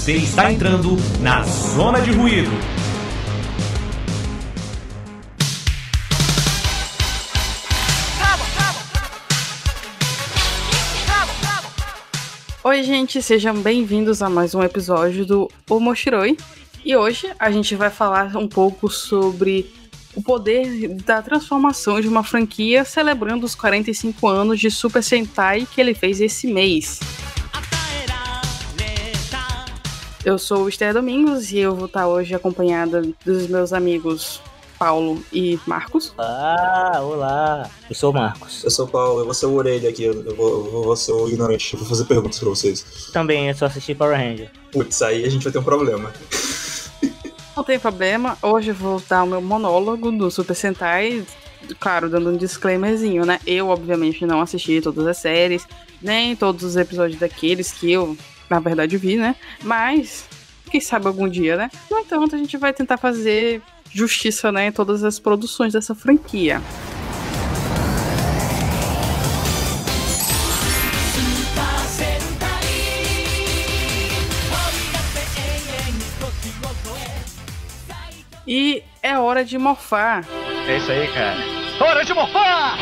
Você está entrando na zona de ruído. Oi, gente, sejam bem-vindos a mais um episódio do O Moshiroi. E hoje a gente vai falar um pouco sobre o poder da transformação de uma franquia celebrando os 45 anos de Super Sentai que ele fez esse mês. Eu sou o Esther Domingos e eu vou estar hoje acompanhada dos meus amigos Paulo e Marcos. Ah, olá! Eu sou o Marcos. Eu sou o Paulo, eu vou ser o orelha aqui, eu vou, eu vou ser o ignorante, eu vou fazer perguntas pra vocês. Também, eu só assisti Power Ranger. Putz, aí a gente vai ter um problema. Não tem problema, hoje eu vou dar o meu monólogo do Super Sentai, claro, dando um disclaimerzinho, né? Eu, obviamente, não assisti todas as séries, nem todos os episódios daqueles que eu, na verdade, vi, né? Mas, quem sabe algum dia, né? No entanto, a gente vai tentar fazer justiça, né, em todas as produções dessa franquia. E é hora de morfar. É isso aí, cara. Hora de morfar!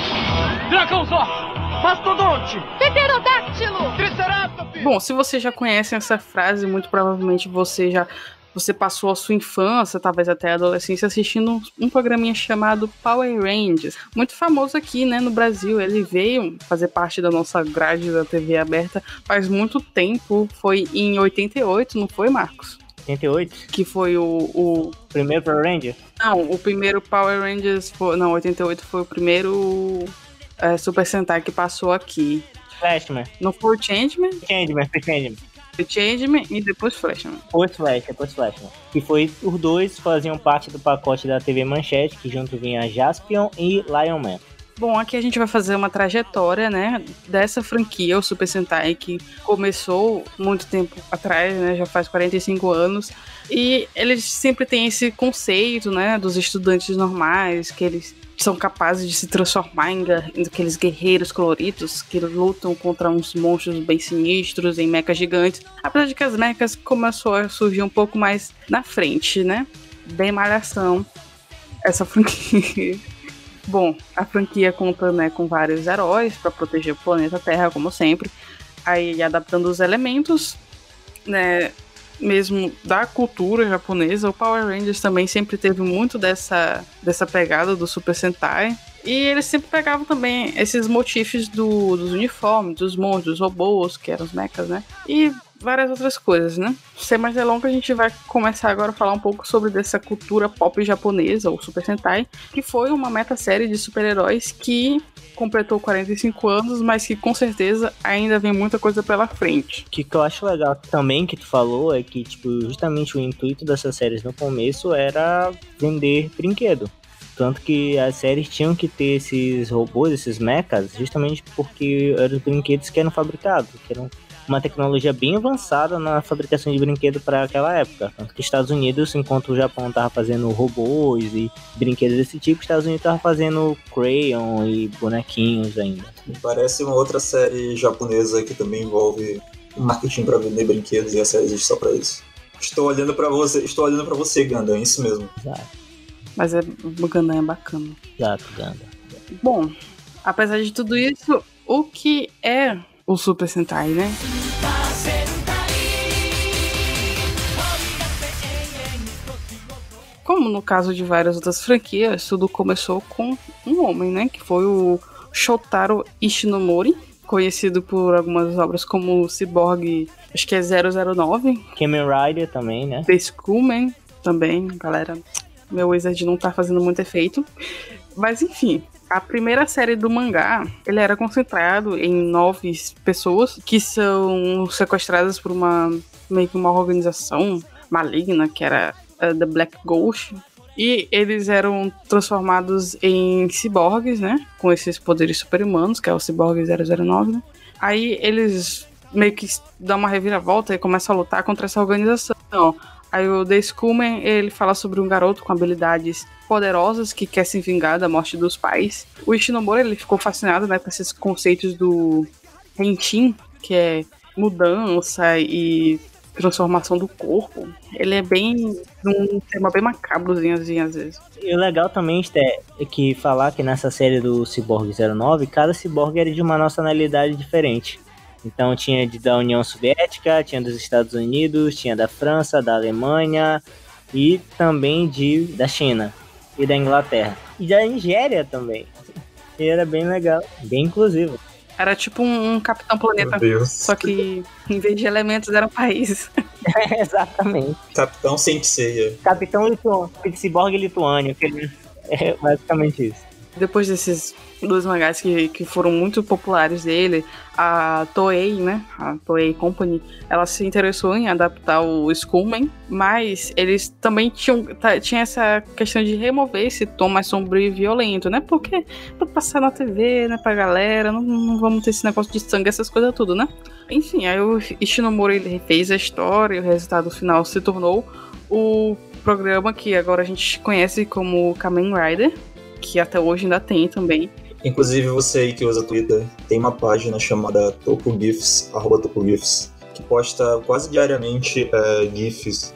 Dragãozor! Mastodonte! Pterodáctilo! Bom, se você já conhece essa frase, muito provavelmente você já você passou a sua infância, talvez até a adolescência, assistindo um programinha chamado Power Rangers, muito famoso aqui, né, no Brasil. Ele veio fazer parte da nossa grade da TV aberta faz muito tempo, foi em 88, não foi, Marcos? 88? Que foi o, o... Primeiro Power Ranger? Não, o primeiro Power Rangers foi... Não, 88 foi o primeiro é, Super Sentai que passou aqui. Flashman. Não foi o Changeman? Changeman, foi Changeman. Foi Changeman e depois Flashman. Depois Flash, depois Flashman. Que foi, os dois faziam parte do pacote da TV Manchete, que junto vinha Jaspion e Lion Man. Bom, aqui a gente vai fazer uma trajetória, né, dessa franquia, o Super Sentai, que começou muito tempo atrás, né, já faz 45 anos, e eles sempre têm esse conceito, né, dos estudantes normais, que eles são capazes de se transformar em, em aqueles guerreiros coloridos que lutam contra uns monstros bem sinistros em mechas gigantes. Apesar de que as mechas começou a surgir um pouco mais na frente, né? Bem malhação essa franquia. Bom, a franquia conta né, com vários heróis para proteger o planeta Terra, como sempre. Aí adaptando os elementos, né? Mesmo da cultura japonesa, o Power Rangers também sempre teve muito dessa, dessa pegada do Super Sentai. E eles sempre pegavam também esses motifs do, dos uniformes, dos monstros, dos robôs, que eram os mechas, né? E várias outras coisas, né? Sem mais delongas, a gente vai começar agora a falar um pouco sobre dessa cultura pop japonesa, ou Super Sentai, que foi uma meta-série de super-heróis que completou 45 anos, mas que com certeza ainda vem muita coisa pela frente. O que, que eu acho legal também que tu falou é que, tipo, justamente o intuito dessas séries no começo era vender brinquedo. Tanto que as séries tinham que ter esses robôs, esses mechas, justamente porque eram os brinquedos que eram fabricados, que eram uma tecnologia bem avançada na fabricação de brinquedo para aquela época. Tanto que Estados Unidos, enquanto o Japão estava fazendo robôs e brinquedos desse tipo, Estados Unidos estava fazendo crayon e bonequinhos ainda. Parece uma outra série japonesa que também envolve marketing para vender brinquedos e a série existe só para isso. Estou olhando para você, estou olhando para você, Ganda, é isso mesmo. Exato. Mas é, o Ganda é bacana. Exato, Ganda. Bom, apesar de tudo isso, o que é o Super Sentai, né? Como no caso de várias outras franquias, tudo começou com um homem, né? Que foi o Shotaro Ishinomori, conhecido por algumas obras como Cyborg, acho que é 009. Kamen Rider também, né? The Schoolman também, galera. Meu Wizard não tá fazendo muito efeito. Mas enfim, a primeira série do mangá, ele era concentrado em nove pessoas que são sequestradas por uma meio que uma organização maligna que era uh, The Black Ghost. E eles eram transformados em ciborgues, né? Com esses poderes super-humanos, que é o Cyborg 009, né? Aí eles meio que dão uma reviravolta e começam a lutar contra essa organização. Aí o The Schoolman, ele fala sobre um garoto com habilidades poderosas que quer se vingar da morte dos pais. O Ishinomori, ele ficou fascinado, né, com esses conceitos do Henshin, que é mudança e transformação do corpo, ele é bem. um tema bem macabrozinho assim, às vezes. E o legal também é que falar que nessa série do Cyborg 09, cada cyborg era de uma nacionalidade diferente. Então tinha de, da União Soviética, tinha dos Estados Unidos, tinha da França, da Alemanha e também de da China e da Inglaterra. E da Nigéria também. E era bem legal, bem inclusivo. Era tipo um, um Capitão Planeta, só que em vez de elementos eram países. Exatamente. Capitão Senseiya. Capitão Lituano, Cyborg ele... é basicamente isso. Depois desses dois mangás que, que foram muito populares dele, a Toei, né, a Toei Company, ela se interessou em adaptar o Skullman, mas eles também tinham tá, tinha essa questão de remover esse tom mais sombrio e violento, né, porque pra passar na TV, né, pra galera, não, não vamos ter esse negócio de sangue, essas coisas tudo, né. Enfim, aí o Ishinomori ele refez a história e o resultado final se tornou o programa que agora a gente conhece como Kamen Rider, que até hoje ainda tem também. Inclusive você aí que usa Twitter, tem uma página chamada TokuGifs, arroba TokuGifs, que posta quase diariamente é, GIFs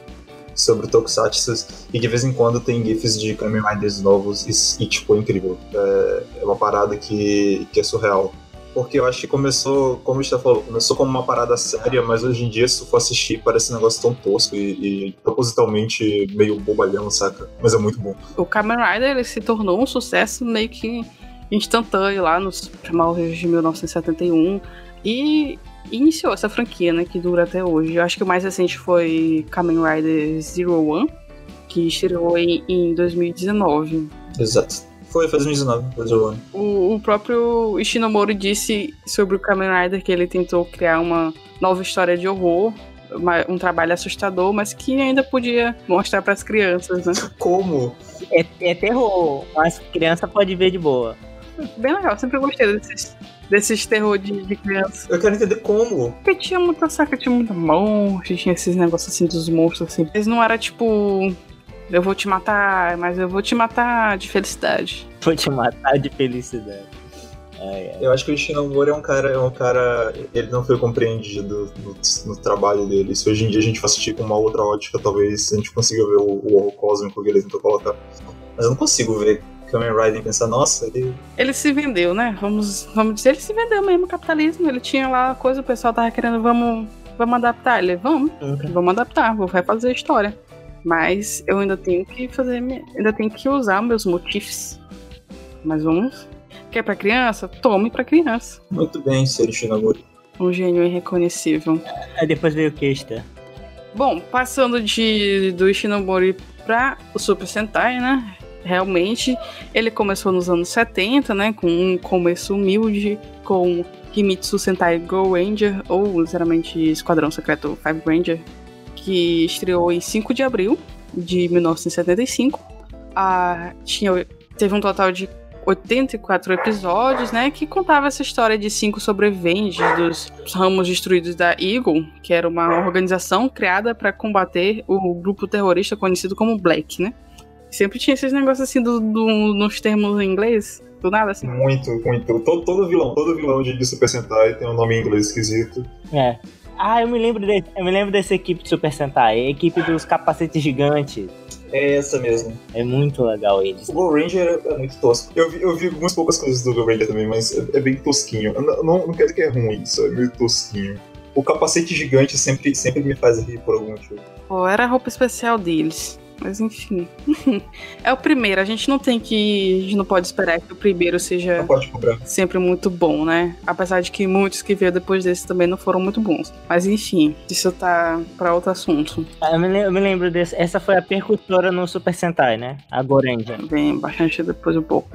sobre Tokusatsu e de vez em quando tem GIFs de Kamen Riders novos e, e tipo, é incrível. É, é, uma parada que, que é surreal. Porque eu acho que começou, como a gente falou, começou como uma parada séria, mas hoje em dia, se for assistir, parece um negócio tão tosco e, e propositalmente meio bobalhão, saca? Mas é muito bom. O Kamen Rider ele se tornou um sucesso meio que instantâneo lá nos primórdios de 1971 e iniciou essa franquia, né, que dura até hoje. Eu acho que o mais recente foi Kamen Rider Zero One, que estreou em, em 2019. Exato. Foi, foi 2019, 2019. O, o próprio Ishinomori disse sobre o Kamen Rider que ele tentou criar uma nova história de horror, um trabalho assustador, mas que ainda podia mostrar para as crianças, né? Como? É, é terror, mas criança pode ver de boa. Bem legal, sempre gostei desses, desses terror de, de criança. Eu quero entender como. Porque tinha muita saca, tinha muita morte, tinha esses negócios assim dos monstros assim. Eles não era tipo eu vou te matar, mas eu vou te matar de felicidade. Vou te matar de felicidade. Ai, ai. Eu acho que o Ishinomori é um cara, é um cara, ele não foi compreendido no, no, trabalho dele. Se hoje em dia a gente for assistir com uma outra ótica, talvez a gente consiga ver o, o horror cósmico que ele tentou colocar. Mas eu não consigo ver Kamen Rider e pensar, nossa, ele. Ele se vendeu, né? Vamos, vamos dizer, ele se vendeu mesmo, capitalismo. Ele tinha lá a coisa, o pessoal tava querendo, vamos, vamos adaptar. Ele, vamos, uhum. vamos adaptar, vou refazer a história. Mas eu ainda tenho que fazer, ainda tenho que usar meus motifs. Mas vamos. Quer pra criança? Tome pra criança. Muito bem, Sr. Shinamori. Um gênio irreconhecível. Aí depois veio o Kesta. Bom, passando de, do Ishinomori pra o Super Sentai, né? Realmente, ele começou nos anos 70, né? Com um começo humilde, com Himitsu Sentai Go Ranger, ou literalmente Esquadrão Secreto Five Ranger, que estreou em 5 de abril de 1975. Ah, tinha, teve um total de 84 episódios, né, que contava essa história de cinco sobreviventes dos ramos destruídos da Eagle, que era uma organização criada para combater o grupo terrorista conhecido como Black, né? Sempre tinha esses negócios assim do, do, nos termos em inglês, do nada assim. Muito, muito. Todo, todo vilão, todo vilão de Super Sentai tem um nome em inglês esquisito. É. Ah, eu me lembro desse, eu me lembro dessa equipe de Super Sentai, a equipe dos capacetes gigantes. É essa mesmo. É muito legal eles. O Go Ranger é muito tosco. Eu vi, eu vi algumas poucas coisas do Go Ranger também, mas é, é bem tosquinho. Não, não, não quero dizer que é ruim, isso é meio tosquinho. O capacete gigante sempre, sempre me faz rir por algum motivo. Pô, era a roupa especial deles. Mas enfim. é o primeiro, a gente não tem que. A gente não pode esperar que o primeiro seja sempre muito bom, né? Apesar de que muitos que veio depois desse também não foram muito bons. Mas enfim, isso tá pra outro assunto. Ah, eu, me lembro, eu me lembro desse. Essa foi a percussora no Super Sentai, né? A Gorenja. Bem, bastante depois um pouco.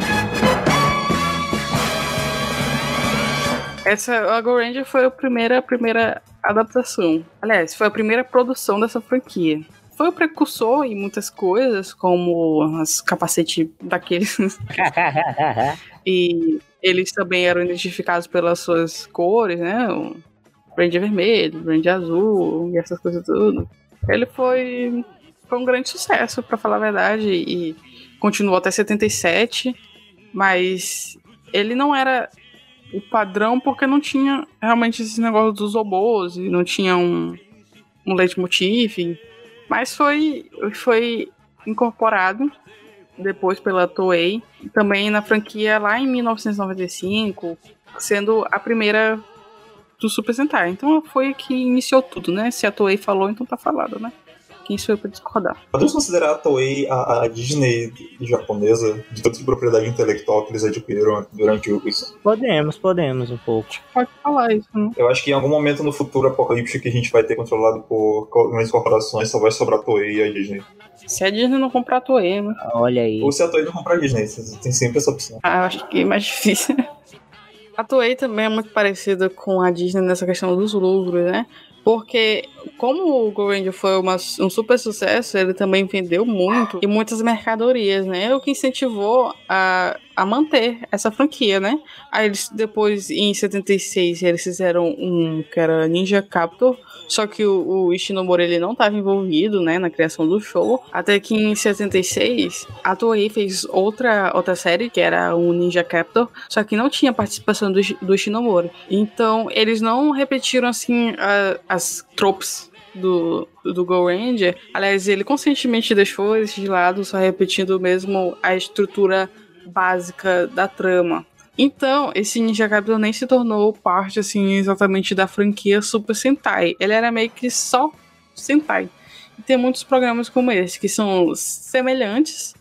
Essa, a Go Ranger foi a primeira, a primeira adaptação. Aliás, foi a primeira produção dessa franquia foi o precursor em muitas coisas, como as capacetes daqueles. e eles também eram identificados pelas suas cores, né? O Ranger vermelho, Ranger azul e essas coisas tudo. Ele foi, foi um grande sucesso, para falar a verdade, e continuou até 77, mas ele não era o padrão porque não tinha realmente esse negócio dos robôs e não tinha um um leitmotiv, mas foi, foi incorporado depois pela Toei, também na franquia lá em 1995, sendo a primeira do Super Sentai. Então foi que iniciou tudo, né? Se a Toei falou, então tá falado, né? Quem sou eu pra discordar? Podemos considerar a Toei a, a Disney japonesa, de toda a propriedade intelectual que eles adquiriram durante o isso? Podemos, podemos um pouco. Pode falar isso, né? Eu acho que em algum momento no futuro apocalíptico que a gente vai ter controlado por grandes corporações, só vai sobrar a Toei e a Disney. Se a Disney não comprar a Toei, né? Olha aí. Ou se a Toei não comprar a Disney, tem sempre essa opção. Ah, eu acho que é mais difícil. A Toei também é muito parecida com a Disney nessa questão dos lucros, né? Porque, como o Go foi uma, um super sucesso, ele também vendeu muito e muitas mercadorias, né? O que incentivou a, a manter essa franquia, né? Aí eles, depois, em 76, eles fizeram um que era Ninja Captor, só que o, o Ishinomori ele não estava envolvido, né, na criação do show. Até que em 76, a Toei fez outra, outra série, que era o Ninja Captor, só que não tinha participação do, do Ishinomori. Então, eles não repetiram, assim, a, as tropes do, do Go Ranger. Aliás, ele conscientemente deixou isso de lado, só repetindo mesmo a estrutura básica da trama. Então, esse Ninja Gaiden nem se tornou parte, assim, exatamente da franquia Super Sentai. Ele era meio que só Sentai. E tem muitos programas como esse, que são semelhantes,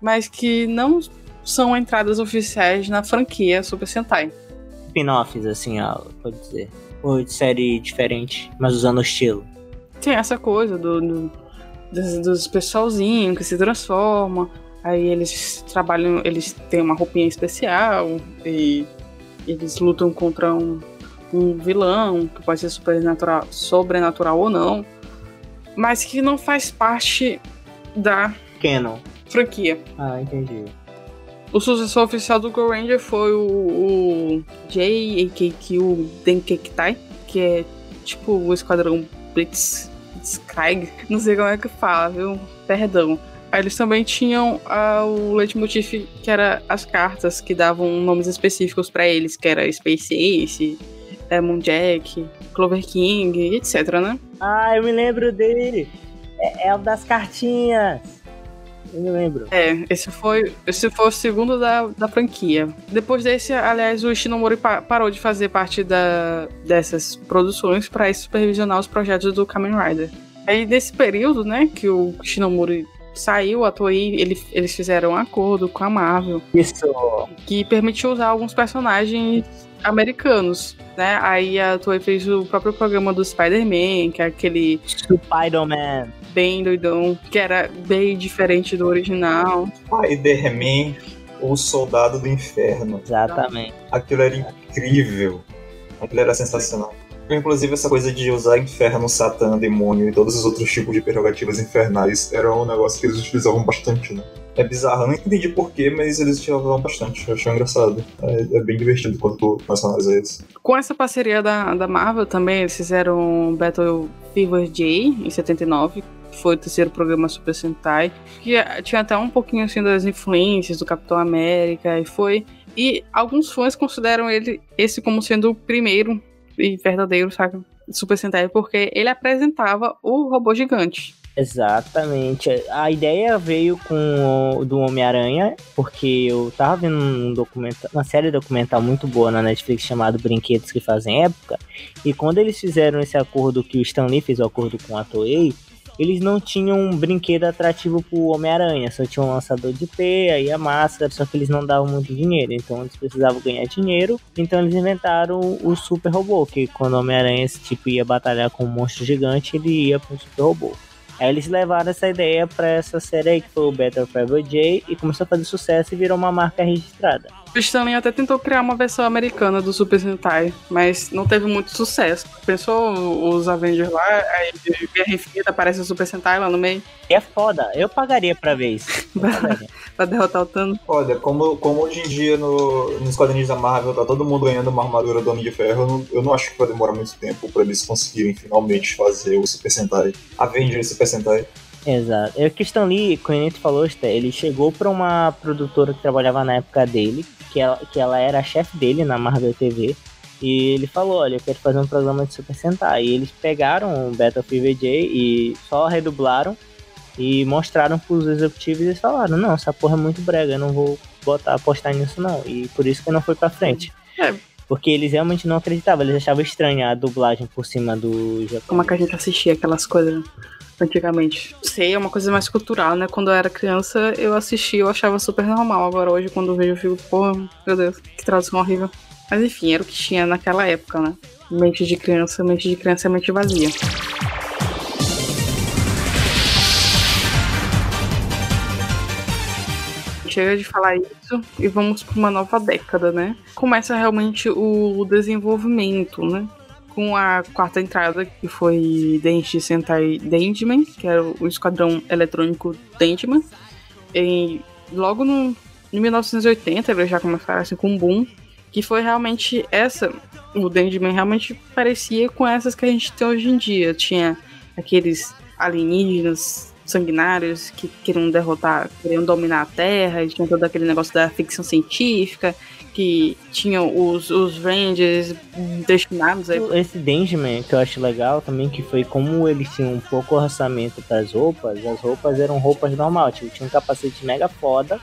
mas que não são entradas oficiais na franquia Super Sentai. Spin-offs, assim, ó, pode dizer. Ou de série diferente, mas usando o estilo. Tem essa coisa do, do dos, dos pessoalzinhos que se transforma. Aí eles trabalham, eles têm uma roupinha especial e eles lutam contra um, um vilão que pode ser sobrenatural, sobrenatural ou não, mas que não faz parte da Canon. franquia. Ah, entendi. O sucessor oficial do Go Ranger foi o, o JAKQ Denkekitai, que é tipo o Esquadrão Blitz, Blitzkrieg, não sei como é que fala, viu? Perdão. Aí eles também tinham uh, o leitmotiv, que era as cartas que davam nomes específicos para eles, que era Space Ace, Demon Jack, Clover King, etc, né? Ah, eu me lembro dele. É, é o das cartinhas. Eu me lembro. É, esse foi, esse foi o segundo da, da franquia. Depois desse, aliás, o Shinomori pa parou de fazer parte da, dessas produções para supervisionar os projetos do Kamen Rider. Aí, nesse período, né, que o Shinomori saiu a Toei, ele, eles fizeram um acordo com a Marvel. Isso. Que permitiu usar alguns personagens americanos, né? Aí a Toei fez o próprio programa do Spider-Man, que é aquele Spider-Man. bem doidão, que era bem diferente do original. Spider-Man, o Soldado do Inferno. Exatamente. Aquilo era incrível. Aquilo era sensacional. Inclusive, essa coisa de usar inferno, satã, demônio e todos os outros tipos de prerrogativas infernais era um negócio que eles utilizavam bastante, né? É bizarro, eu não entendi porquê, mas eles utilizavam bastante. Eu achei engraçado. É, é bem divertido quando tu começa a analisar isso. Com essa parceria da, da Marvel também, eles fizeram Battle Fever J em 79, que foi o terceiro programa Super Sentai, que tinha até um pouquinho assim das influências do Capitão América, e foi. E alguns fãs consideram ele esse como sendo o primeiro e verdadeiro, sabe? Super Sentai, porque ele apresentava o robô gigante. Exatamente. A ideia veio com o do Homem-Aranha, porque eu tava vendo um documental, uma série documental muito boa na Netflix chamada Brinquedos que Fazem Época, e quando eles fizeram esse acordo que o Stan Lee fez o acordo com a Toei, eles não tinham um brinquedo atrativo pro Homem-Aranha, só tinham um lançador de teia e a máscara, só que eles não davam muito dinheiro, então eles precisavam ganhar dinheiro, então eles inventaram o super robô, que quando o Homem-Aranha tipo, ia batalhar com um monstro gigante, ele ia pro super robô. Aí eles levaram essa ideia para essa série aí, que foi o Battle Fever J, e começou a fazer sucesso e virou uma marca registrada. O Stanley até tentou criar uma versão americana do Super Sentai, mas não teve muito sucesso. Pensou os Avengers lá, aí Guerra Infinita aparece o Super Sentai lá no meio. E é foda, eu pagaria pra ver isso. Pra derrotar o Thanos. Olha, como, como hoje em dia no, nos quadrinhos da Marvel tá todo mundo ganhando uma armadura do Homem de Ferro, eu não, eu não acho que vai demorar muito tempo pra eles conseguirem finalmente fazer o Super Sentai. Avengers Super Sentai. Exato. É o que Stan Lee, como a gente falou, ele chegou pra uma produtora que trabalhava na época dele, que ela, que ela era a chefe dele na Marvel TV, E ele falou, olha, eu quero fazer um programa de Super Sentai. E eles pegaram o Battlefield VJ e só redublaram e mostraram pros executivos e eles falaram, não, essa porra é muito brega, eu não vou botar, apostar nisso não. E por isso que não foi pra frente. É. Porque eles realmente não acreditavam, eles achavam estranha a dublagem por cima do Japão. Como é que a gente assistia aquelas coisas antigamente? Sei, é uma coisa mais cultural, né? Quando eu era criança, eu assistia, eu achava super normal. Agora hoje, quando eu vejo, eu fico, pô, meu Deus, que tradução horrível. Mas enfim, era o que tinha naquela época, né? Mente de criança, mente de criança é mente vazia. Chega de falar isso e vamos para uma nova década, né? Começa realmente o desenvolvimento, né? Com a quarta entrada, que foi Denji Sentai Denjiman, que era o esquadrão eletrônico Denjiman. E logo no, em 1980 eles já começaram assim, com um boom, que foi realmente essa. O Denjiman realmente parecia com essas que a gente tem hoje em dia. Tinha aqueles alienígenas sanguinários que queriam derrotar, queriam dominar a Terra, e tinha todo aquele negócio da ficção científica, que tinham os, os Rangers destinados aí. Esse Denjiman que eu acho legal também, que foi como eles tinham um pouco orçamento para as roupas, as roupas eram roupas normais, tipo, tinha um capacete mega foda,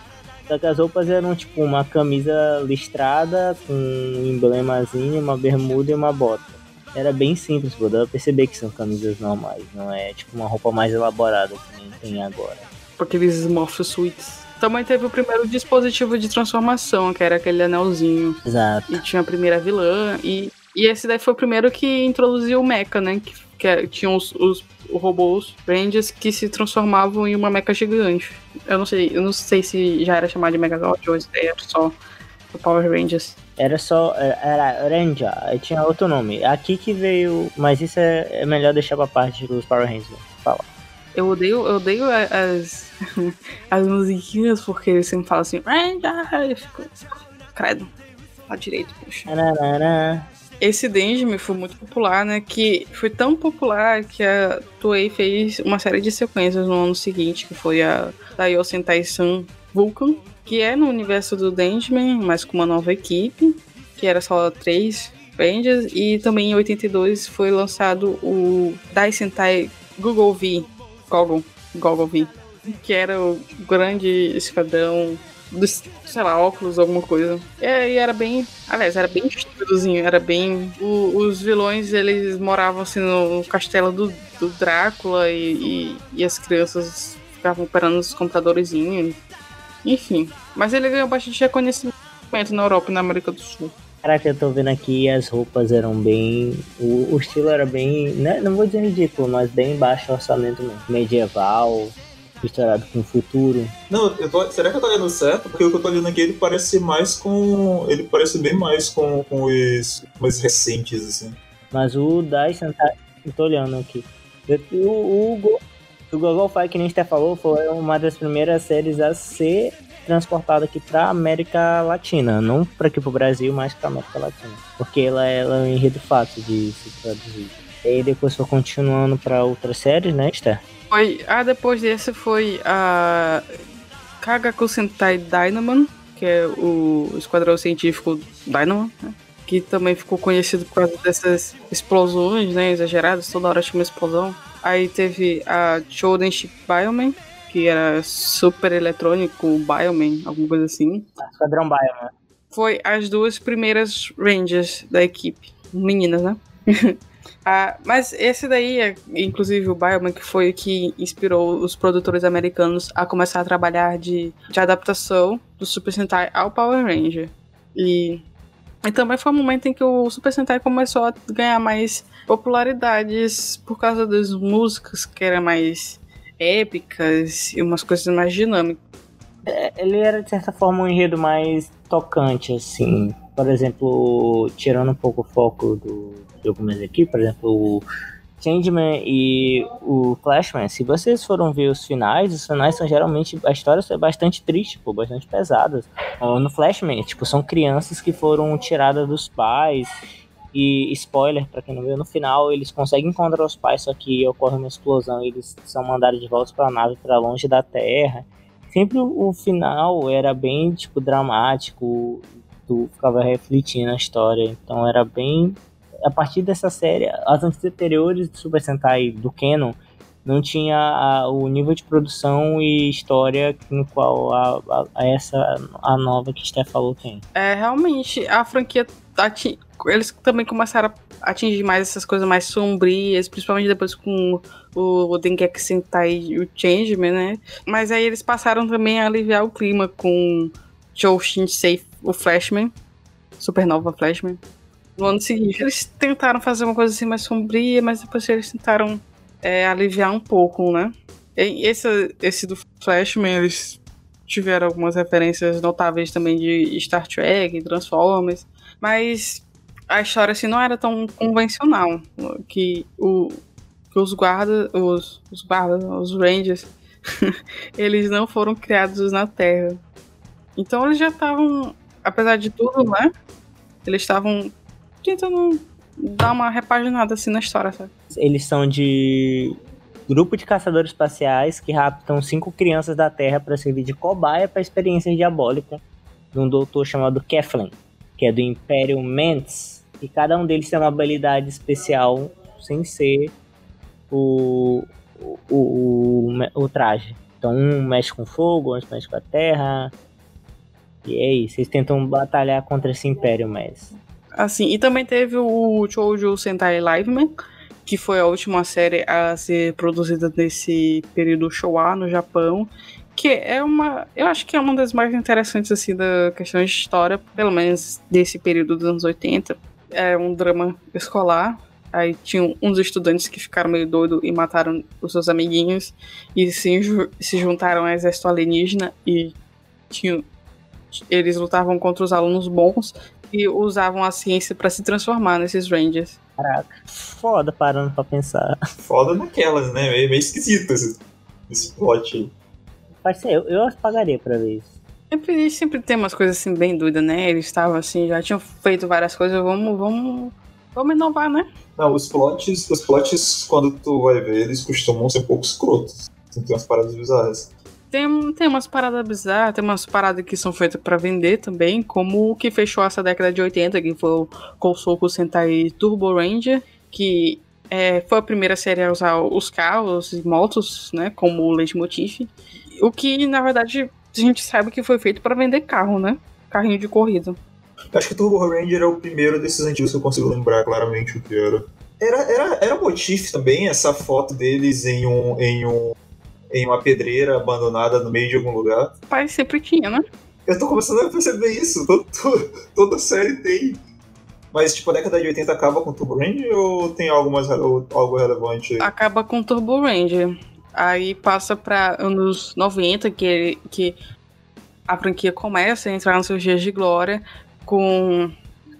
só que as roupas eram tipo uma camisa listrada com um emblemazinho, uma bermuda e uma bota. Era bem simples, pô. Dá pra perceber que são camisas normais, não é tipo uma roupa mais elaborada que nem tem agora. Aqueles Morph Suites. Também teve o primeiro dispositivo de transformação, que era aquele anelzinho. Exato. E tinha a primeira vilã. E, e esse daí foi o primeiro que introduziu o mecha, né? Que, que é- tinha os, os robôs Rangers que se transformavam em uma mecha gigante. Eu não sei, eu não sei se já era chamado de Megazord ou se era só o Power Rangers. Era só. Era Ranger, aí tinha outro nome. Aqui que veio. Mas isso é, é melhor deixar pra parte dos Power Rangers. Fala. Eu odeio, eu odeio as, as musiquinhas porque eles sempre falam assim, Ranger! Eu fico, credo, lá direito, poxa. Tararara. Esse Denjime foi muito popular, né? Que foi tão popular que a Toei fez uma série de sequências no ano seguinte, que foi a Taiyo Sentai Sun Vulcan, que é no universo do Denjime, mas com uma nova equipe, que era só três Rangers, e também em 82 foi lançado o Dai Sentai Google V, Goggle, Goggle V, que era o grande esquadrão dos, sei lá, óculos, alguma coisa. É, e era bem. Aliás, era bem estúpidozinho, era bem. o- os vilões, eles moravam assim no castelo do, do Drácula e, e, e as crianças ficavam operando os computadorzinhos. Enfim. Mas ele ganhou bastante reconhecimento na Europa e na América do Sul. Caraca, eu tô vendo aqui as roupas eram bem. O, o estilo era bem. Né, não vou dizer ridículo, mas bem baixo orçamento mesmo. Medieval, misturado com o futuro. Não, eu tô- será que eu tô lendo certo? Porque o que eu tô lendo aqui, ele parece mais com. Ele parece bem mais com, com os mais recentes, assim. Mas o Dyson tá. Eu tô olhando aqui. Eu- O, o, Go- o Google Fire, que nem você falou, foi uma das primeiras séries a ser transportada aqui pra América Latina. Não pra aqui pro Brasil, mas pra América Latina. Porque ela, ela é um enredo fácil de se traduzir. E aí depois foi continuando pra outras séries, né, Esther? Foi, ah, depois desse foi a Kagaku Sentai Dynaman, que é o esquadrão científico Dynaman, né? que também ficou conhecido por causa dessas explosões, né, exageradas, toda hora tinha uma explosão. Aí teve a Choden Ship Bioman, que era super eletrônico Bioman, alguma coisa assim. Esquadrão Bioman. Foi as duas primeiras Rangers da equipe, meninas, né? Ah, mas esse daí, é, inclusive o Bioman, que foi o que inspirou os produtores americanos a começar a trabalhar de, de adaptação do Super Sentai ao Power Ranger. E, e também foi o momento em que o Super Sentai começou a ganhar mais popularidades por causa das músicas que eram mais épicas e umas coisas mais dinâmicas. É, Ele era, de certa forma, um enredo mais tocante, assim. Por exemplo, tirando um pouco o foco do, algumas aqui, por exemplo, o Changeman e o Flashman, se vocês foram ver os finais, os finais são geralmente, a história é bastante triste, pô, bastante pesadas. Ó, No Flashman, tipo, são crianças que foram tiradas dos pais, e spoiler, pra quem não viu, no final eles conseguem encontrar os pais, só que ocorre uma explosão e eles são mandados de volta pra nave, pra longe da Terra sempre o final era bem tipo dramático tu ficava refletindo a história. Então era bem. A partir dessa série, as anteriores do Super Sentai do Canon não tinha a, o nível de produção e história no qual a, a, a essa a nova que Steph falou tem. É, realmente, a franquia ati- eles também começaram a atingir mais essas coisas mais sombrias, principalmente depois com o, o Dengeki Sentai e o Changeman, né? Mas aí eles passaram também a aliviar o clima com Joe Shinsei, o Flashman, Supernova Flashman. No ano seguinte, eles tentaram fazer uma coisa assim mais sombria, mas depois eles tentaram é, aliviar um pouco, né? E esse, esse do Flashman, eles tiveram algumas referências notáveis também de Star Trek, Transformers, mas a história assim não era tão convencional que o que os guardas, os, os guardas, os rangers, eles não foram criados na Terra. Então eles já estavam, apesar de tudo, né? Eles estavam tentando dar uma repaginada assim na história, sabe? Eles são de grupo de caçadores espaciais que raptam cinco crianças da Terra para servir de cobaia para experiências diabólicas de um doutor chamado Keflin, que é do Império Mentes. E cada um deles tem uma habilidade especial sem ser o, o, o, o, traje. Então um mexe com fogo, outro mexe com a terra. E é isso, eles tentam batalhar contra esse Império Mentes. Assim, e também teve o Shoujo Sentai Liveman, que foi a última série a ser produzida nesse período Showa no Japão, que é uma, eu acho que é uma das mais interessantes assim da questão de história, pelo menos desse período dos anos 80. É um drama escolar. Aí tinham uns estudantes que ficaram meio doidos e mataram os seus amiguinhos e se, se juntaram ao exército alienígena e tinham, eles lutavam contra os alunos bons e usavam a ciência para se transformar nesses Rangers. Caraca, foda parando pra pensar. Foda naquelas, né? Meio, meio esquisito esse, esse plot aí. Pode ser, eu, eu pagaria pra ver isso. Sempre, sempre tem umas coisas assim bem doidas, né? Eles estavam assim, já tinham feito várias coisas, vamos, vamos, vamos inovar, né? Não, os plots, os plots, quando tu vai ver, eles costumam ser um pouco escrotos. Tem umas paradas bizarras. Tem, tem umas paradas bizarras, tem umas paradas que são feitas para vender também, como o que fechou essa década de 80, que foi o Kousoku Sentai Turbo Ranger, que é, foi a primeira série a usar os carros e motos, né, como leitmotiv. O que, na verdade, a gente sabe que foi feito para vender carro, né? Carrinho de corrida. Acho que Turbo Ranger é o primeiro desses antigos que eu consigo lembrar claramente o que era. Era, era, era motif também essa foto deles em um, em um em uma pedreira abandonada no meio de algum lugar. Pai sempre tinha, né? Eu tô começando a perceber isso. Todo, todo, toda série tem. Mas, tipo, a década de 80 acaba com Turbo Ranger ou tem algo, mais, algo relevante aí? Acaba com Turbo Ranger. Aí passa pra anos 90, que, que a franquia começa a entrar nos seus dias de glória. Com.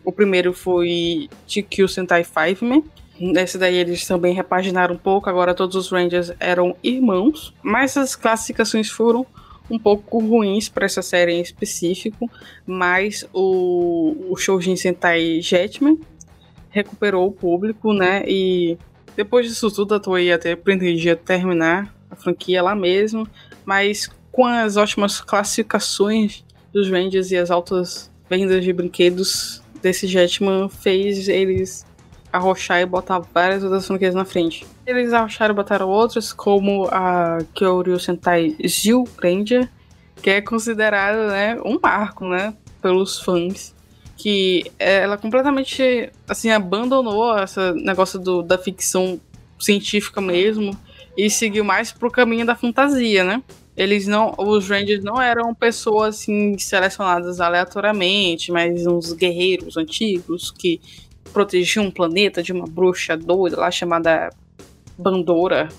O primeiro foi TQ Sentai Fiveman, Nesse daí eles também repaginaram um pouco, agora todos os Rangers eram irmãos, mas as classificações foram um pouco ruins para essa série em específico, mas o, o Shoujin Sentai Jetman recuperou o público, né? E depois disso tudo a Toei até pretendia terminar a franquia lá mesmo, mas com as ótimas classificações dos Rangers e as altas vendas de brinquedos desse Jetman fez eles arrochar e botar várias outras franquias na frente. Eles arrocharam e botaram outras, como a Kyoryu Sentai Zil Ranger, que é considerada né, um marco né, pelos fãs. Que ela completamente assim, abandonou esse negócio do, da ficção científica mesmo e seguiu mais pro caminho da fantasia, né? Eles não, os Rangers não eram pessoas assim selecionadas aleatoriamente, mas uns guerreiros antigos que protegiam um planeta de uma bruxa doida lá chamada Bandora,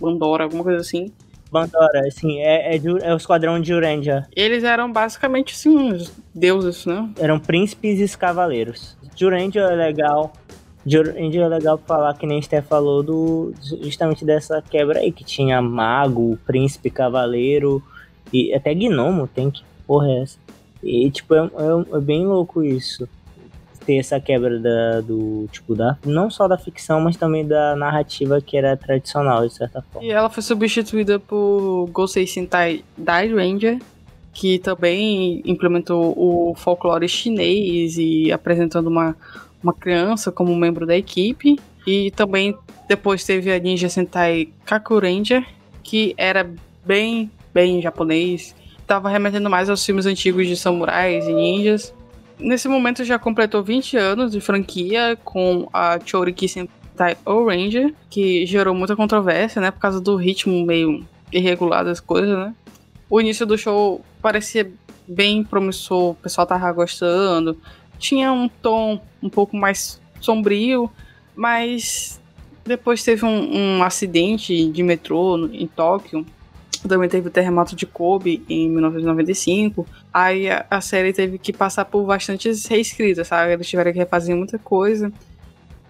Bandora, alguma coisa assim. Bandora, assim, é, é, é o esquadrão de Urandia. Eles eram basicamente, assim, uns deuses, né? Eram príncipes e cavaleiros. Jurandia é legal. Jurandia é legal falar, que nem Steph falou, do, justamente dessa quebra aí, que tinha mago, príncipe, cavaleiro, e até gnomo tem, que porra é essa? E, tipo, é, é, é bem louco isso ter essa quebra da, do tipo da não só da ficção, mas também da narrativa que era tradicional de certa forma. E ela foi substituída por Gosei Sentai Dai Ranger, que também implementou o folclore chinês e apresentando uma, uma criança como membro da equipe. E também depois teve a Ninja Sentai Kaku Ranger, que era bem, bem japonês. Tava remetendo mais aos filmes antigos de samurais e ninjas. Nesse momento já completou 20 anos de franquia com a Choriki Sentai O-Ranger, que gerou muita controvérsia, né? Por causa do ritmo meio irregular das coisas, né? O início do show parecia bem promissor, o pessoal tava gostando. Tinha um tom um pouco mais sombrio, mas depois teve um, um acidente de metrô em Tóquio. Também teve o terremoto de Kobe em 1995. Aí a, a série teve que passar por bastantes reescritas, sabe? Eles tiveram que refazer muita coisa.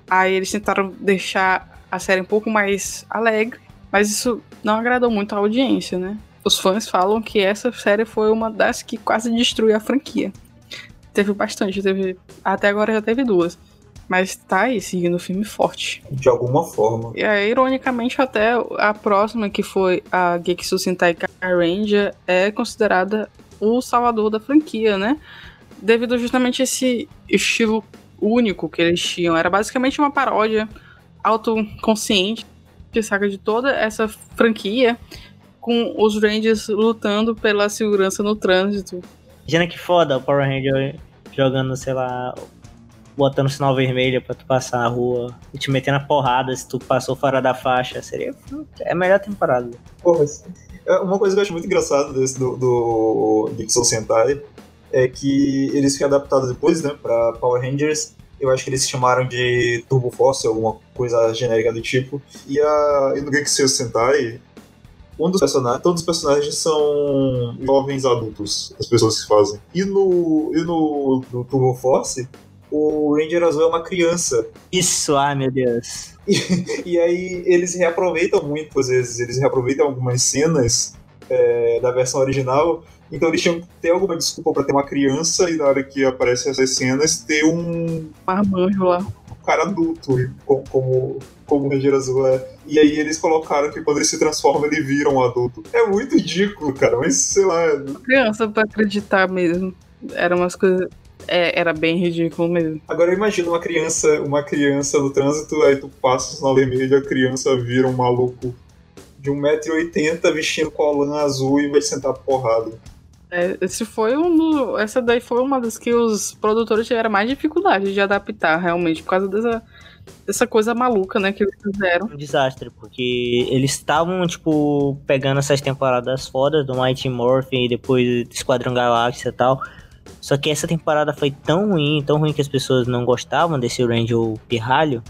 Aí eles tentaram deixar a série um pouco mais alegre, mas isso não agradou muito a audiência, né? Os fãs falam que essa série foi uma das que quase destruiu a franquia. Teve bastante, teve. Até agora já teve duas. Mas tá aí, seguindo o filme forte. De alguma forma. E aí, ironicamente, até a próxima, que foi a Geksu Sentai Ranger, é considerada o salvador da franquia, né? Devido justamente a esse estilo único que eles tinham. Era basicamente uma paródia autoconsciente, que saca de toda essa franquia, com os Rangers lutando pela segurança no trânsito. Imagina que foda o Power Ranger jogando, sei lá, botando sinal vermelho pra tu passar na rua e te metendo a porrada se tu passou fora da faixa. Seria é a melhor temporada. Porra, é uma coisa que eu acho muito engraçada desse do, do Dixon Sentai é que eles foram adaptados depois, né, pra Power Rangers. Eu acho que eles chamaram de Turbo Force, alguma coisa genérica do tipo. E, a, e no Gekisu Sentai, um dos personagens, todos os personagens são jovens adultos, as pessoas que fazem. E no, e no, no Turbo Force, o Ranger Azul é uma criança. Isso, ai meu Deus. E, e aí eles reaproveitam muito, às vezes, eles reaproveitam algumas cenas é, da versão original. Então eles tinham que ter alguma desculpa para ter uma criança e na hora que aparecem essas cenas ter um. Marmanjo lá. Um cara adulto, como, como, como o Ranger Azul é. E aí eles colocaram que quando ele se transforma, ele vira um adulto. É muito ridículo, cara, mas sei lá. Criança pra acreditar mesmo. Eram umas coisas é, era bem ridículo mesmo. Agora imagina uma criança, uma criança no trânsito, aí tu passa o sinal vermelho, a criança vira um maluco de 1,80m vestindo colã azul e vai sentar porrada. É, esse foi um do, essa daí foi uma das que os produtores tiveram mais dificuldade de adaptar realmente, por causa dessa, dessa coisa maluca, né, que eles fizeram. Um desastre, porque eles estavam, tipo, pegando essas temporadas fodas do Mighty Morphin e depois do Esquadrão Galáxia e tal, só que essa temporada foi tão ruim, tão ruim que as pessoas não gostavam desse Ranger pirralho,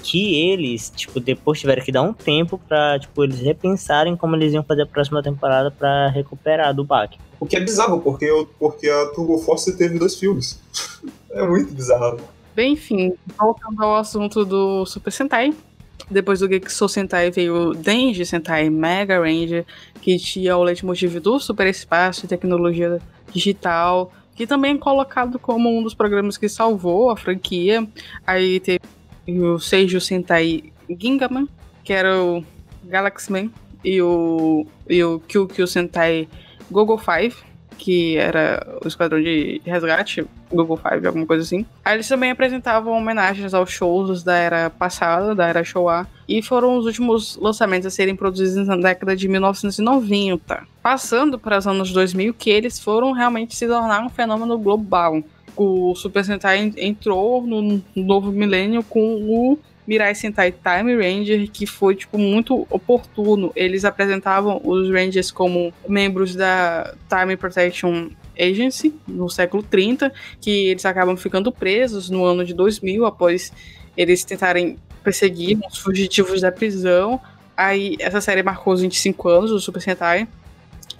que eles, tipo, depois tiveram que dar um tempo pra, tipo, eles repensarem como eles iam fazer a próxima temporada para recuperar do baque. O que é bizarro, porque, porque a Turbo Force teve dois filmes. é muito bizarro. Bem, enfim, voltando ao assunto do Super Sentai, depois do Gekiso Sentai veio o Denji Sentai Mega Ranger, que tinha o leitmotiv do super espaço e tecnologia digital, que também colocado como um dos programas que salvou a franquia. Aí teve o Seijo Sentai Gingaman, que era o Galaxy Man, e o, e o QQ Sentai Gogo 5, que era o esquadrão de resgate, Google Five, alguma coisa assim. Aí eles também apresentavam homenagens aos shows da era passada, da era Showa, e foram os últimos lançamentos a serem produzidos na década de 1990. Passando para os anos 2000, que eles foram realmente se tornar um fenômeno global. O Super Sentai entrou no novo milênio com o Mirai Sentai Time Ranger, que foi, tipo, muito oportuno. Eles apresentavam os Rangers como membros da Time Protection Agency, no século 30, que eles acabam ficando presos no ano de 2000, após eles tentarem perseguir os fugitivos da prisão. Aí, essa série marcou os 25 anos do Super Sentai.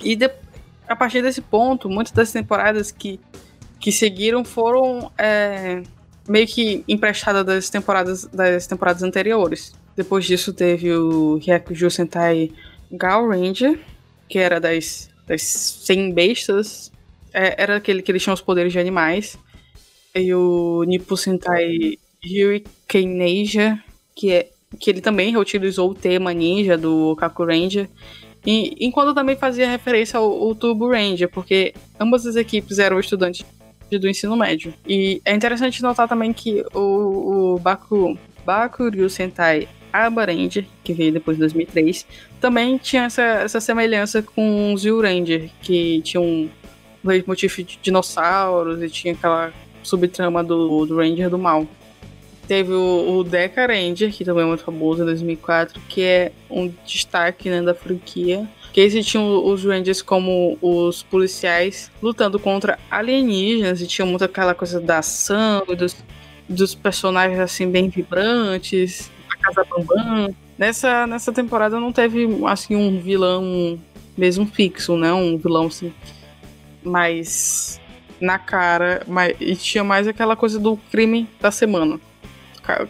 E de, a partir desse ponto, muitas das temporadas que, que seguiram foram... É, meio que emprestada das temporadas, das temporadas anteriores. Depois disso teve o Hyakuju Sentai Gal Ranger, que era das, das 100 bestas. É, era aquele que eles tinham os poderes de animais. E o Nippo Sentai Hurricane que, é, que ele também reutilizou o tema ninja do Kaku Ranger. E, enquanto também fazia referência ao, ao Turbo Ranger, porque ambas as equipes eram estudantes do ensino médio. E é interessante notar também que o, o Baku, Bakuryu Sentai Aba Ranger, que veio depois de 2003, também tinha essa, essa semelhança com o Zio Ranger, que tinha um leitmotiv de dinossauros e tinha aquela subtrama do, do Ranger do Mal. Teve o, o Deca Ranger, que também é muito famoso em 2004, que é um destaque né, da franquia. Que esse tinha os Rangers como os policiais lutando contra alienígenas e tinha muito aquela coisa da ação, dos, dos personagens assim bem vibrantes, a Casa Bambam. Nessa, nessa temporada não teve assim um vilão mesmo fixo, né? Um vilão assim mais na cara, mas, e tinha mais aquela coisa do crime da semana.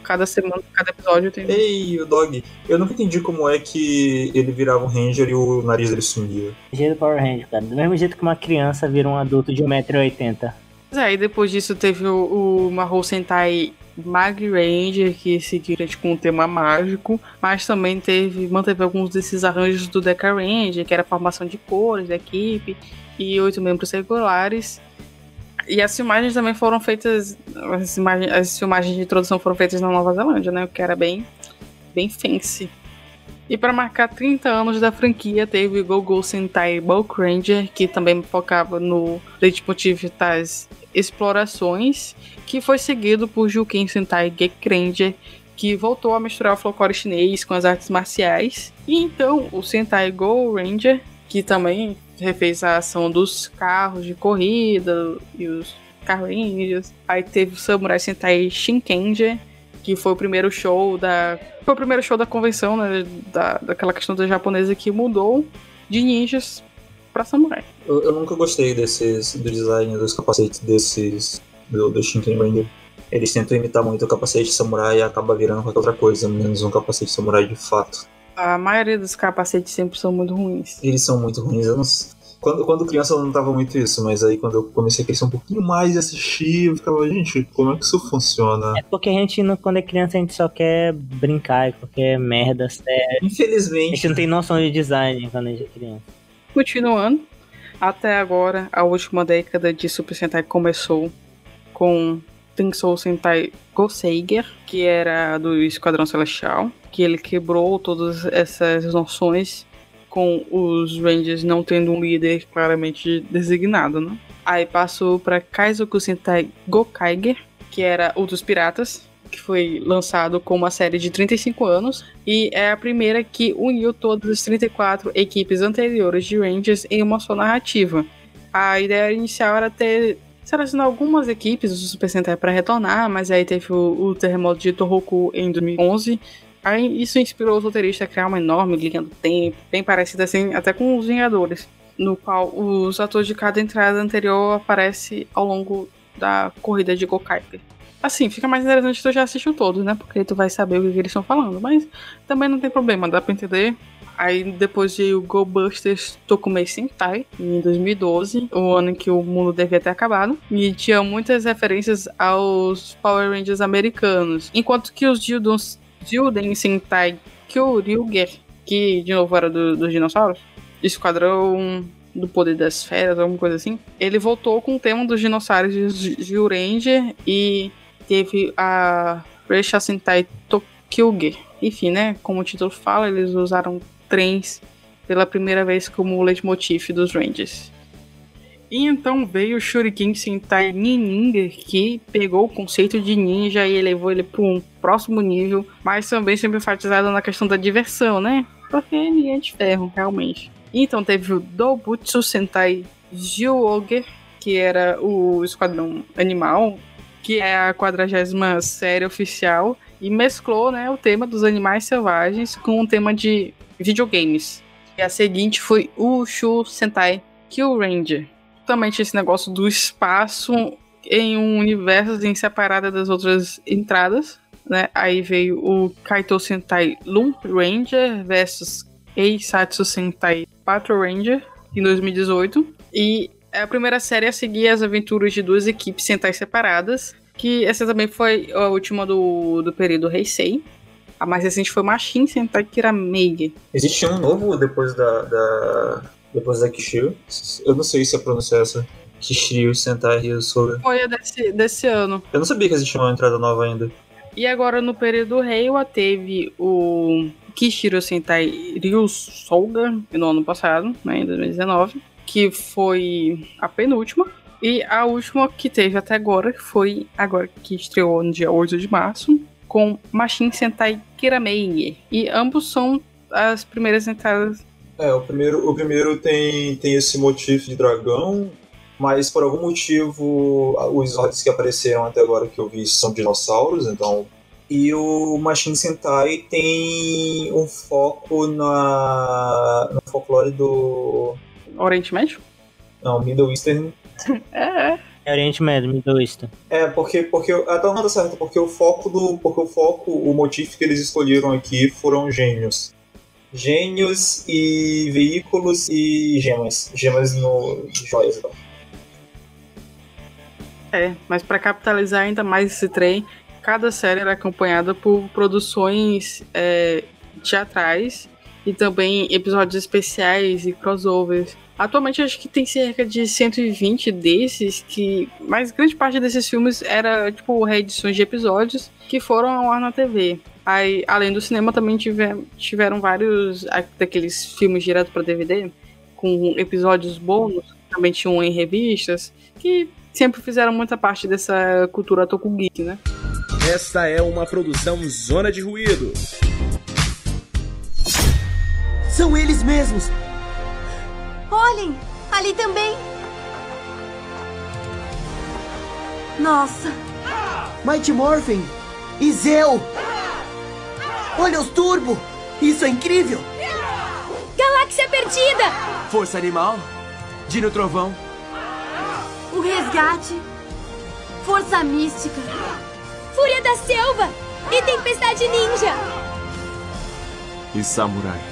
Cada semana, cada episódio tem. Ei, o Dog, eu nunca entendi como é que ele virava um Ranger e o nariz dele sumia. Jeito Power Ranger, cara. Do mesmo jeito que uma criança vira um adulto de 1,80m. É, e depois disso teve o, o Mahou Sentai Mag Ranger, que seguiram tipo, com um tema mágico, mas também teve, manteve alguns desses arranjos do Deca Ranger, que era a formação de cores da equipe, e oito membros regulares. E as filmagens também foram feitas. As, imagens, as filmagens de introdução foram feitas na Nova Zelândia, né? O que era bem, bem fancy. E para marcar 30 anos da franquia, teve Gogo Sentai Bulk Ranger, que também focava no leitmotiv das explorações, que foi seguido por Juken Sentai Gek Ranger, que voltou a misturar o folclore chinês com as artes marciais. E então o Sentai Go Ranger, que também refez a ação dos carros de corrida e os carrinhos. Aí teve o Samurai Sentai Shinkenger, que foi o primeiro show da. Foi o primeiro show da convenção, né? Da, daquela questão da japonesa que mudou de ninjas pra samurai. Eu, eu nunca gostei desses. do design dos capacetes desses. do, do Shinken Eles tentam imitar muito o capacete samurai e acaba virando qualquer outra coisa, menos um capacete samurai de fato. A maioria dos capacetes sempre são muito ruins. Eles são muito ruins. Eu não... quando, quando criança eu não notava muito isso, mas aí quando eu comecei a crescer um pouquinho mais e assistir, eu ficava, gente, como é que isso funciona? É porque a gente, quando é criança, a gente só quer brincar e qualquer merda séria. Infelizmente. A gente não tem noção de design quando a gente é criança. Continuando, até agora, a última década de Super Sentai começou com Tensou Sentai Goseiger, que era do Esquadrão Celestial, que ele quebrou todas essas noções com os Rangers não tendo um líder claramente designado, né? Aí passou para Kaizoku Sentai Gokaiger, que era o dos piratas, que foi lançado com uma série de 35 anos e é a primeira que uniu todas as 34 equipes anteriores de Rangers em uma só narrativa. A ideia inicial era ter selecionar algumas equipes do Super Sentai para retornar, mas aí teve o, o terremoto de Tohoku em 2011 Aí isso inspirou os roteiristas a criar uma enorme linha do tempo, bem parecida assim, até com os Vingadores, no qual os atores de cada entrada anterior aparecem ao longo da corrida de Gokaiger. Assim, fica mais interessante se tu já assistiu todos, né? Porque tu vai saber o que eles estão falando. Mas também não tem problema, dá pra entender. Aí depois de o Go Busters Tokumei Sentai, em 2012, o ano em que o mundo devia ter acabado. E tinha muitas referências aos Power Rangers americanos. Enquanto que os Dildons Juden Sentai Kyoryuger, que de novo era do, dos dinossauros, Esquadrão do Poder das Feras, alguma coisa assim, ele voltou com o tema dos dinossauros de Zyuranger e teve a Reisha Sentai Tokyuger. Enfim, né, como o título fala, eles usaram trens pela primeira vez como leitmotiv dos Rangers. E então veio o Shuriken Sentai Ninja, que pegou o conceito de ninja e elevou ele para um próximo nível, mas também sempre enfatizado na questão da diversão, né? Porque ninguém é de ferro, realmente. Então teve o Dobutsu Sentai Zyuoger, que era o Esquadrão Animal, que é a quadragésima série oficial, e mesclou né, o tema dos animais selvagens com o tema de videogames. E a seguinte foi o Shu Sentai Kill Ranger, também esse negócio do espaço em um universo assim, separado das outras entradas. Né? Aí veio o Kaito Sentai Lump Ranger versus Eisatsu Sentai Patrol Ranger em 2018. E a primeira série a seguir as aventuras de duas equipes Sentai separadas. Que essa também foi a última do, do período Heisei. A mais recente foi Machine Sentai Kiramege. Existe um novo depois da. da depois da Kishio. Eu não sei se a pronúncia é essa. Kishio Sentai Ryusoga. Foi a desse, desse ano. Eu não sabia que existia uma entrada nova ainda. E agora no período Reiwa teve o Kishiro Sentai Ryusoga no ano passado, né, em 2019, que foi a penúltima. E a última que teve até agora foi agora que estreou no dia 8 de março, com Machine Sentai Kiramei. E ambos são as primeiras entradas. É, o primeiro, o primeiro tem, tem esse motivo de dragão, mas por algum motivo os olhos que apareceram até agora que eu vi são dinossauros, então. E o Machine Sentai tem um foco na no folclore do Oriente Médio? Não, Middle Eastern. é, é. É Oriente Médio, Middle East. É, porque, porque até não tá certo, porque o foco do. Porque o foco, o motivo que eles escolheram aqui foram gênios. Gênios e veículos e gemas. Gemas no. joias então. É, mas para capitalizar ainda mais esse trem, cada série era acompanhada por produções é, teatrais e também episódios especiais e crossovers. Atualmente acho que tem cerca de 120 desses, que. Mas grande parte desses filmes era tipo reedições de episódios que foram ao ar na TV. Aí, além do cinema, também tiver, tiveram vários daqueles filmes direto para DVD, com episódios bônus, também tinham em revistas, que sempre fizeram muita parte dessa cultura tokugeek, né? Esta é uma produção Zona de Ruído. São eles mesmos! Olhem! Ali também! Nossa! Mighty Morphin! E Zeo! Olha os Turbo! Isso é incrível! Galáxia Perdida! Força Animal! Dino Trovão! O Resgate! Força Mística! Fúria da Selva! E Tempestade Ninja! E Samurai!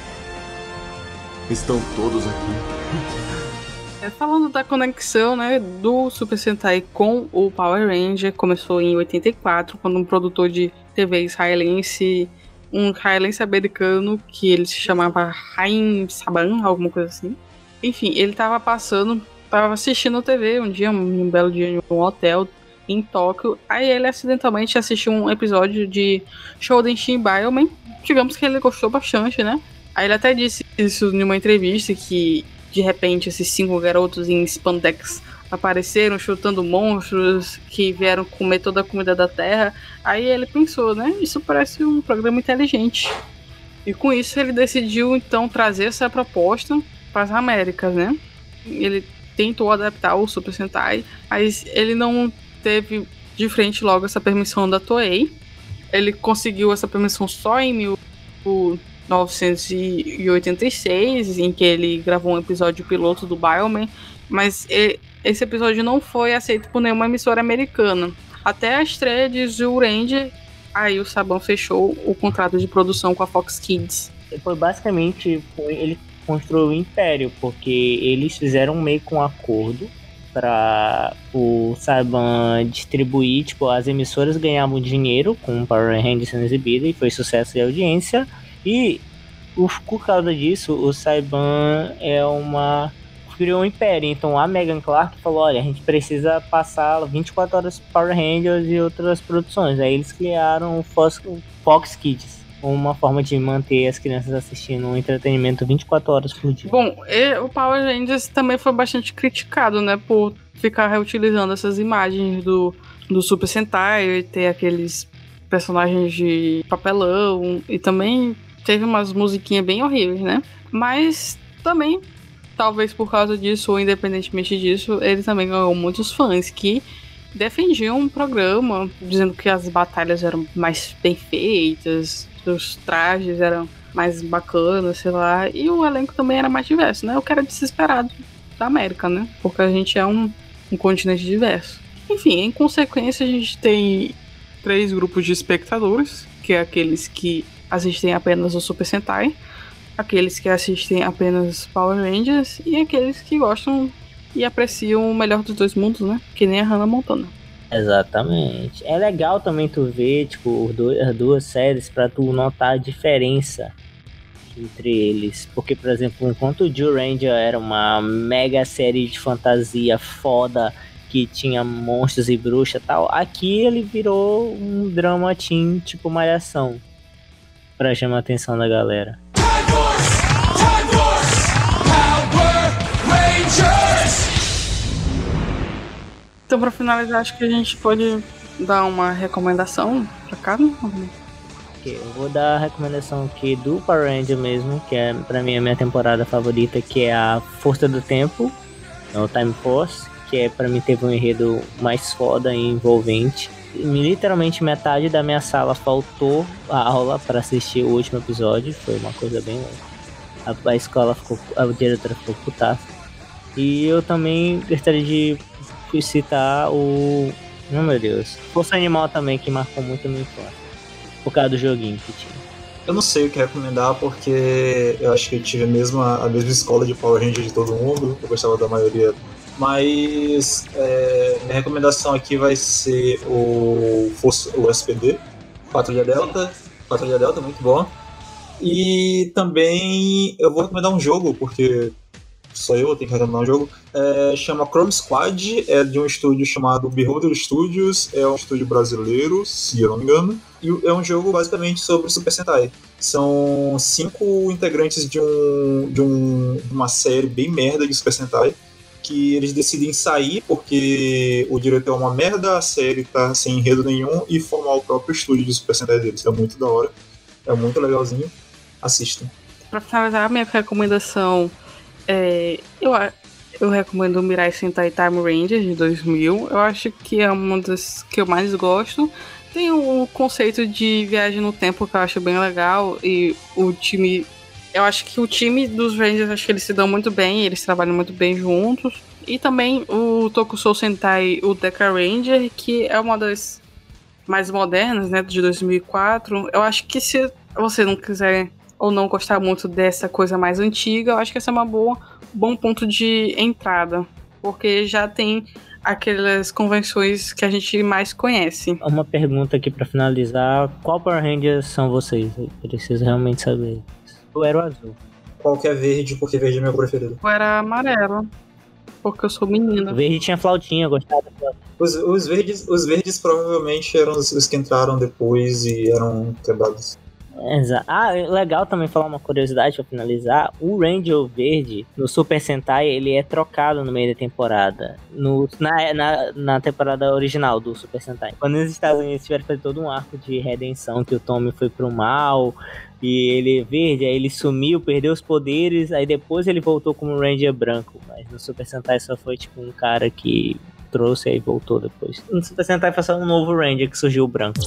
Estão todos aqui. É, falando da conexão né, do Super Sentai com o Power Ranger, começou em 84, quando um produtor de TV israelense, um israelense americano, que ele se chamava Haim Saban, alguma coisa assim. Enfim, ele estava passando, estava assistindo TV um dia, um, belo dia em um hotel em Tóquio. Aí ele acidentalmente assistiu um episódio de Shouden Shin Bioman. Digamos que ele gostou bastante, né? Aí ele até disse isso em uma entrevista que de repente esses cinco garotos em spandex apareceram chutando monstros que vieram comer toda a comida da Terra. Aí ele pensou, né? Isso parece um programa inteligente. E com isso ele decidiu então trazer essa proposta para as Américas, né? Ele tentou adaptar o Super Sentai, mas ele não teve de frente logo essa permissão da Toei. Ele conseguiu essa permissão só em 1986, em que ele gravou um episódio piloto do Bioman, mas esse episódio não foi aceito por nenhuma emissora americana. Até a estreia de Zurand, aí o Saban fechou o contrato de produção com a Fox Kids. Foi basicamente, foi, ele construiu o império, porque eles fizeram meio com um acordo para o Saban distribuir, tipo, as emissoras ganhavam dinheiro com o Power Rangers sendo exibido e foi sucesso de audiência. E por causa disso, o Saiban é uma criou um império. Então a Megan Clark falou: olha, a gente precisa passar 24 horas Power Rangers e outras produções. Aí eles criaram o Fox, Fox Kids. Uma forma de manter as crianças assistindo um entretenimento 24 horas por dia. Bom, o Power Rangers também foi bastante criticado, né? Por ficar reutilizando essas imagens do, do Super Sentai e ter aqueles personagens de papelão. E também teve umas musiquinhas bem horríveis, né? Mas também talvez por causa disso, ou independentemente disso, ele também ganhou muitos fãs que defendiam o programa, dizendo que as batalhas eram mais bem feitas, os trajes eram mais bacanas, sei lá, e o elenco também era mais diverso, né? O que era desesperado da América, né? Porque a gente é um, um continente diverso. Enfim, em consequência, a gente tem três grupos de espectadores, que é aqueles que assistem apenas o Super Sentai, aqueles que assistem apenas Power Rangers e aqueles que gostam e apreciam o melhor dos dois mundos, né? Que nem a Hannah Montana. Exatamente. É legal também tu ver, tipo, as duas séries pra tu notar a diferença entre eles. Porque, por exemplo, enquanto o Jill Ranger era uma mega série de fantasia foda que tinha monstros e bruxa e tal, aqui ele virou um drama teen tipo malhação pra chamar a atenção da galera. Então, pra finalizar, acho que a gente pode dar uma recomendação pra cada um. Eu vou dar a recomendação aqui do Power Ranger mesmo, que é pra mim a minha temporada favorita, que é a Força do Tempo, é o Time Force, que é pra mim teve um enredo mais foda e envolvente. Literalmente metade da minha sala faltou a aula para assistir o último episódio, foi uma coisa bem louca. A, a escola ficou, a diretora ficou putaça. E eu também gostaria de citar o. Oh, meu Deus. Força Animal também, que marcou muito a minha infância. Por causa do joguinho que tinha. Eu não sei o que recomendar porque eu acho que eu tive a mesma, a mesma escola de Power Ranger de todo mundo. Eu gostava da maioria. Mas é, minha recomendação aqui vai ser o, o SPD, Patrulha Delta. Patrulha Delta, muito bom. E também eu vou recomendar um jogo, porque só eu tenho que recomendar um jogo. É, chama Chrome Squad, é de um estúdio chamado Beholder Studios, é um estúdio brasileiro, se eu não me engano. E é um jogo basicamente sobre Super Sentai. São cinco integrantes de, um, de um, uma série bem merda de Super Sentai. Que eles decidem sair porque o diretor é uma merda, a série tá sem enredo nenhum e formar o próprio estúdio de Super Sentai deles. É muito da hora, é muito legalzinho. Assistam. Pra finalizar, a minha recomendação é, eu, eu recomendo o Mirai Sentai Time Ranger de 2000. Eu acho que é uma das que eu mais gosto. Tem o conceito de viagem no tempo que eu acho bem legal. E o time. Eu acho que o time dos Rangers, acho que eles se dão muito bem, eles trabalham muito bem juntos. E também o Tokusou Sentai, o Deca Ranger, que é uma das mais modernas, né, de 2004. Eu acho que se você não quiser ou não gostar muito dessa coisa mais antiga, eu acho que esse é um bom ponto de entrada, porque já tem aquelas convenções que a gente mais conhece. Uma pergunta aqui para finalizar: qual Power Rangers são vocês? Eu preciso realmente saber. Eu era o azul. Qualquer verde, porque verde é meu preferido. Eu era amarelo. Porque eu sou menina. O verde tinha flautinha, eu gostava os, os, verdes, os verdes provavelmente eram os, os que entraram depois e eram quebrados. Exato. Ah, legal também falar uma curiosidade pra finalizar. O Ranger Verde, no Super Sentai, ele é trocado no meio da temporada. No, na, na, na temporada original do Super Sentai. Quando os Estados Unidos tiveram fazer todo um arco de redenção, que o Tommy foi pro mal, e ele é verde, aí ele sumiu, perdeu os poderes, aí depois ele voltou como Ranger branco. Mas no Super Sentai só foi tipo um cara que trouxe e voltou depois. No Super Sentai foi só um novo Ranger que surgiu branco.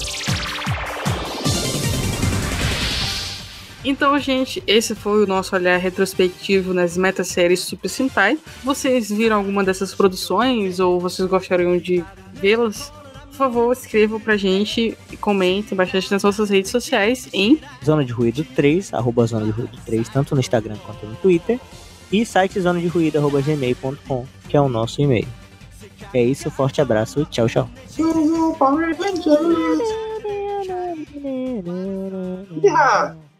Então, gente, esse foi o nosso olhar retrospectivo nas metaséries Super Sentai. Vocês viram alguma dessas produções ou vocês gostariam de vê-las? Por favor, escrevam pra gente e comentem bastante nas nossas redes sociais em Zona de Ruído 3, arroba Zona de Ruído 3, tanto no Instagram quanto no Twitter, e site zona de ruído, arroba gmail.com, que é o nosso e-mail. É isso, forte abraço, tchau, tchau. Yeah.